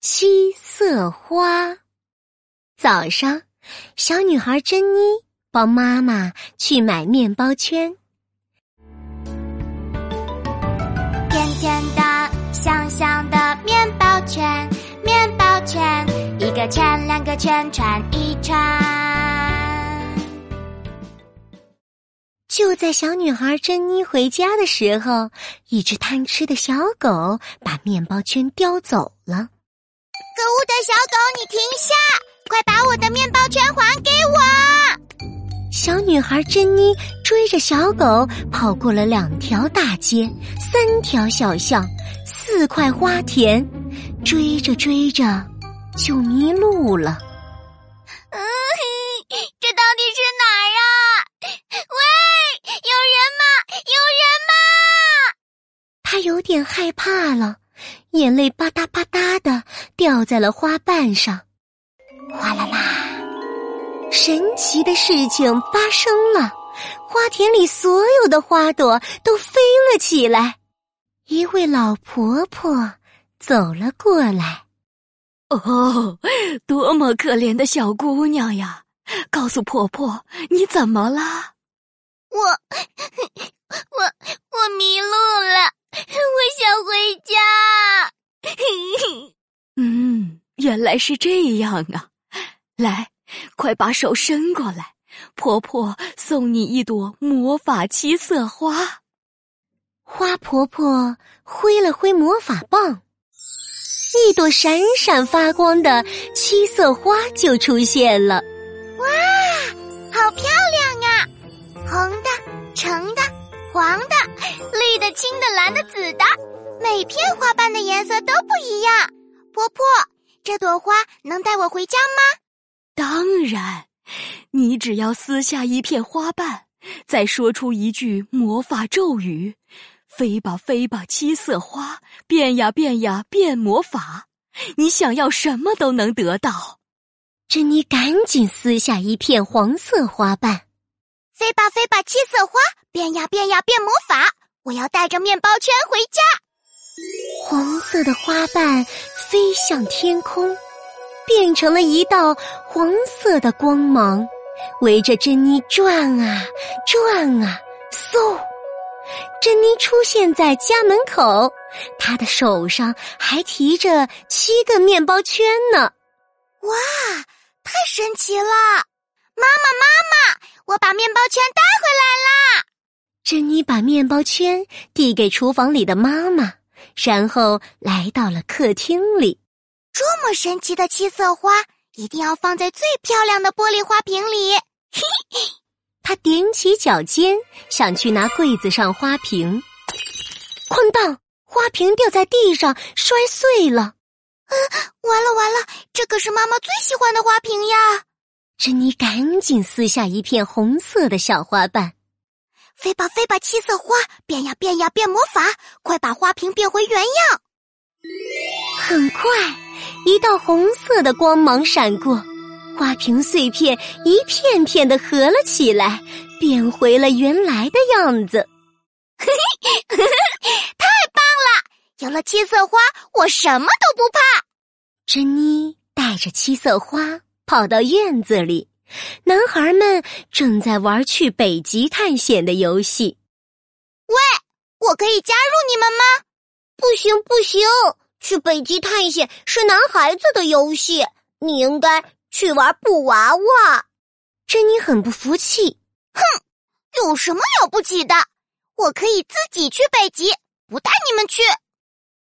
七色花。早上，小女孩珍妮帮妈妈去买面包圈。甜甜的、香香的面包圈，面包圈一个圈两个圈串一串。就在小女孩珍妮回家的时候，一只贪吃的小狗把面包圈叼走了。可恶的小狗，你停下！快把我的面包圈还给我！小女孩珍妮追着小狗跑过了两条大街、三条小巷、四块花田，追着追着就迷路了。嗯，这到底是哪儿啊？喂，有人吗？有人吗？她有点害怕了。眼泪吧嗒吧嗒的掉在了花瓣上，哗啦啦！神奇的事情发生了，花田里所有的花朵都飞了起来。一位老婆婆走了过来。哦，多么可怜的小姑娘呀！告诉婆婆，你怎么了？我，我，我迷了。我想回家。嗯，原来是这样啊！来，快把手伸过来，婆婆送你一朵魔法七色花。花婆婆挥了挥魔法棒，一朵闪闪发光的七色花就出现了。哇，好漂亮啊！红的、橙的、黄的。绿的、青的、蓝的、紫的，每片花瓣的颜色都不一样。婆婆，这朵花能带我回家吗？当然，你只要撕下一片花瓣，再说出一句魔法咒语，“飞吧飞吧，七色花，变呀变呀变魔法”，你想要什么都能得到。珍妮赶紧撕下一片黄色花瓣，“飞吧飞吧，七色花，变呀变呀变魔法”。我要带着面包圈回家。黄色的花瓣飞向天空，变成了一道黄色的光芒，围着珍妮转啊转啊，嗖！珍妮出现在家门口，她的手上还提着七个面包圈呢。哇，太神奇了！妈妈，妈妈，我把面包圈带回来啦！珍妮把面包圈递给厨房里的妈妈，然后来到了客厅里。这么神奇的七色花，一定要放在最漂亮的玻璃花瓶里。嘿嘿，他踮起脚尖想去拿柜子上花瓶，哐当，花瓶掉在地上摔碎了。啊，完了完了，这可是妈妈最喜欢的花瓶呀！珍妮赶紧撕下一片红色的小花瓣。飞吧飞吧，七色花变呀变呀变魔法，快把花瓶变回原样！很快，一道红色的光芒闪过，花瓶碎片一片片的合了起来，变回了原来的样子。嘿嘿，太棒了！有了七色花，我什么都不怕。珍妮带着七色花跑到院子里。男孩们正在玩去北极探险的游戏。喂，我可以加入你们吗？不行，不行，去北极探险是男孩子的游戏，你应该去玩布娃娃。珍妮很不服气。哼，有什么了不起的？我可以自己去北极，不带你们去。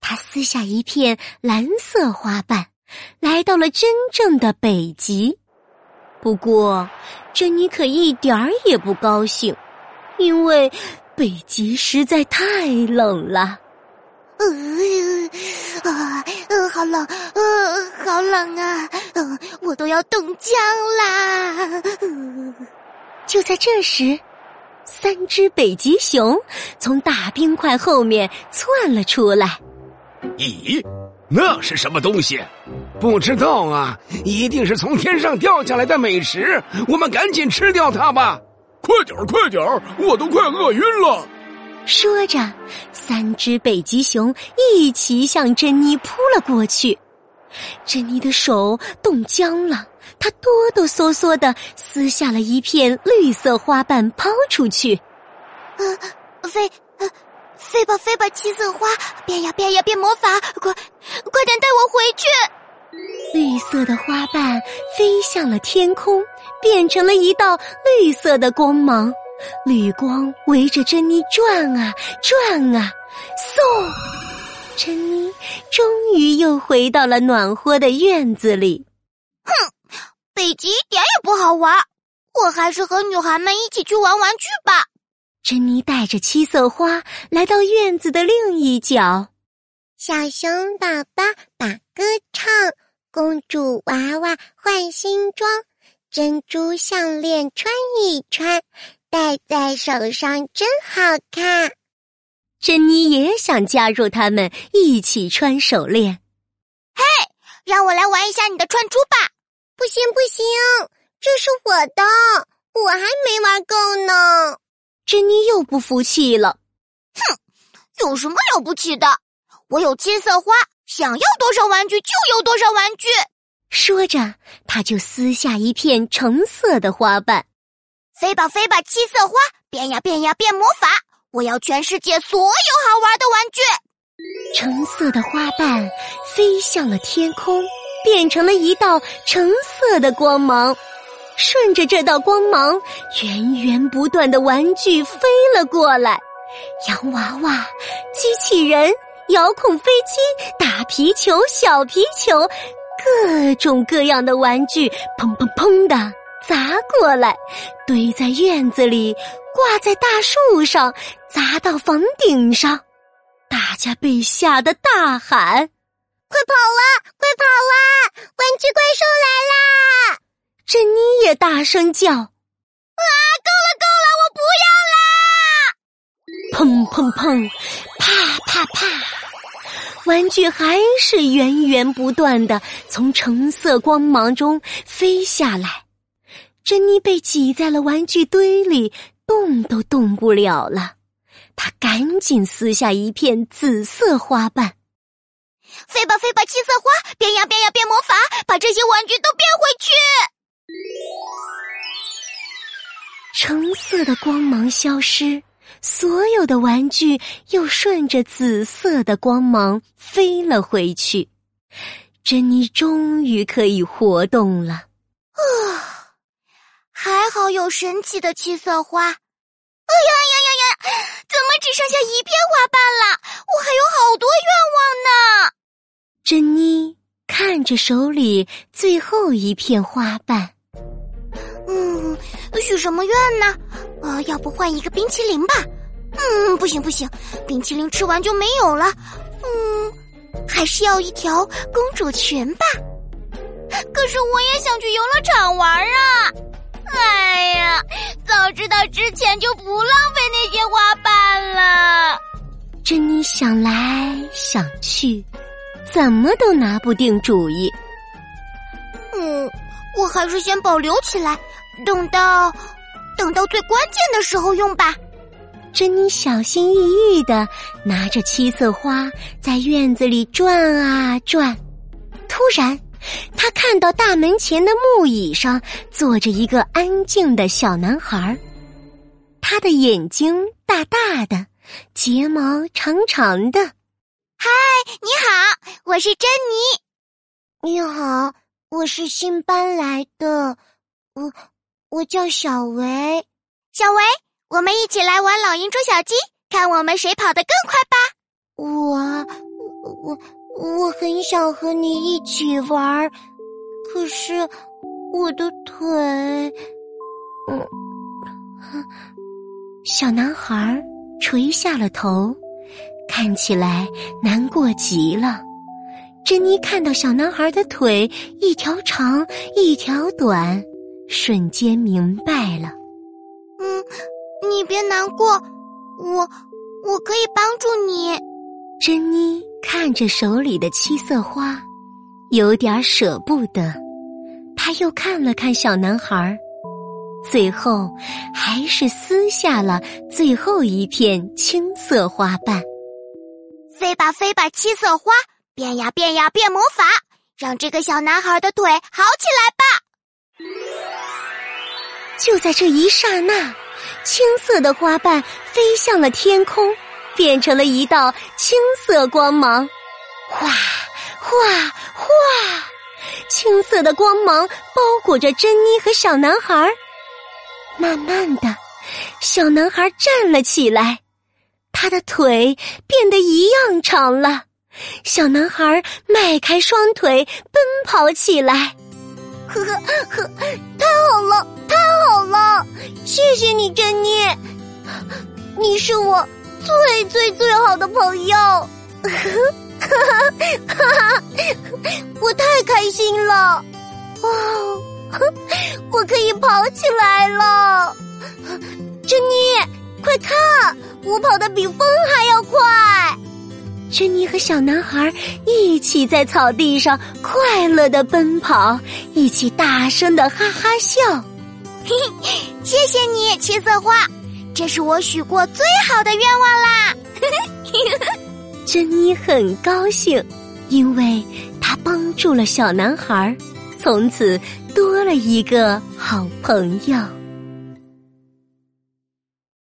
他撕下一片蓝色花瓣，来到了真正的北极。不过，珍妮可一点儿也不高兴，因为北极实在太冷了。呃啊，呃，好冷，呃，好冷啊！呃，我都要冻僵啦！就在这时，三只北极熊从大冰块后面窜了出来。咦？那是什么东西？不知道啊！一定是从天上掉下来的美食，我们赶紧吃掉它吧！快点儿，快点儿，我都快饿晕了。说着，三只北极熊一齐向珍妮扑了过去。珍妮的手冻僵了，她哆哆嗦嗦的撕下了一片绿色花瓣，抛出去。呃，飞，呃，飞吧飞吧，七色花，变呀变呀变魔法，快，快点带我回去！绿色的花瓣飞向了天空，变成了一道绿色的光芒，绿光围着珍妮转啊转啊，嗖！珍妮终于又回到了暖和的院子里。哼，北极一点也不好玩，我还是和女孩们一起去玩玩具吧。珍妮带着七色花来到院子的另一角，小熊宝宝把歌唱。公主娃娃换新装，珍珠项链穿一穿，戴在手上真好看。珍妮也想加入他们一起穿手链。嘿，让我来玩一下你的串珠吧！不行不行，这是我的，我还没玩够呢。珍妮又不服气了。哼，有什么了不起的？我有七色花。想要多少玩具就有多少玩具。说着，他就撕下一片橙色的花瓣，飞吧飞吧，七色花变呀变呀变魔法！我要全世界所有好玩的玩具。橙色的花瓣飞向了天空，变成了一道橙色的光芒。顺着这道光芒，源源不断的玩具飞了过来，洋娃娃、机器人。遥控飞机、大皮球、小皮球，各种各样的玩具，砰砰砰的砸过来，堆在院子里，挂在大树上，砸到房顶上，大家被吓得大喊：“快跑啊！快跑啊！玩具怪兽来啦！”珍妮也大声叫：“啊，够了够了，我不要啦！”砰砰砰，啪啪啪。玩具还是源源不断的从橙色光芒中飞下来，珍妮被挤在了玩具堆里，动都动不了了。她赶紧撕下一片紫色花瓣，飞吧飞吧，七色花，变呀变呀变魔法，把这些玩具都变回去。橙色的光芒消失。所有的玩具又顺着紫色的光芒飞了回去，珍妮终于可以活动了。啊，还好有神奇的七色花！哎呀呀呀呀！怎么只剩下一片花瓣了？我还有好多愿望呢！珍妮看着手里最后一片花瓣，嗯，许什么愿呢？啊，要不换一个冰淇淋吧？嗯，不行不行，冰淇淋吃完就没有了。嗯，还是要一条公主裙吧。可是我也想去游乐场玩啊！哎呀，早知道之前就不浪费那些花瓣了。珍妮想来想去，怎么都拿不定主意。嗯，我还是先保留起来，等到。等到最关键的时候用吧。珍妮小心翼翼的拿着七色花在院子里转啊转，突然，她看到大门前的木椅上坐着一个安静的小男孩，他的眼睛大大的，睫毛长长的。嗨，你好，我是珍妮。你好，我是新搬来的，我。我叫小维，小维，我们一起来玩老鹰捉小鸡，看我们谁跑得更快吧。我，我，我很想和你一起玩，可是我的腿……嗯，小男孩垂下了头，看起来难过极了。珍妮看到小男孩的腿一条长，一条短。瞬间明白了，嗯，你别难过，我我可以帮助你。珍妮看着手里的七色花，有点舍不得。他又看了看小男孩，最后还是撕下了最后一片青色花瓣。飞吧飞吧，七色花，变呀变呀变魔法！让这个小男孩的腿好起来吧。就在这一刹那，青色的花瓣飞向了天空，变成了一道青色光芒，哗哗哗！青色的光芒包裹着珍妮和小男孩。慢慢的，小男孩站了起来，他的腿变得一样长了。小男孩迈开双腿奔跑起来，呵呵呵，太好了，太好了！谢谢你，珍妮，你是我最最最好的朋友。哈哈哈哈！我太开心了，哦，我可以跑起来了。珍妮，快看，我跑得比风还要快。珍妮和小男孩一起在草地上快乐的奔跑，一起大声的哈哈笑。嘿嘿，谢谢你，七色花，这是我许过最好的愿望啦！珍妮很高兴，因为她帮助了小男孩，从此多了一个好朋友。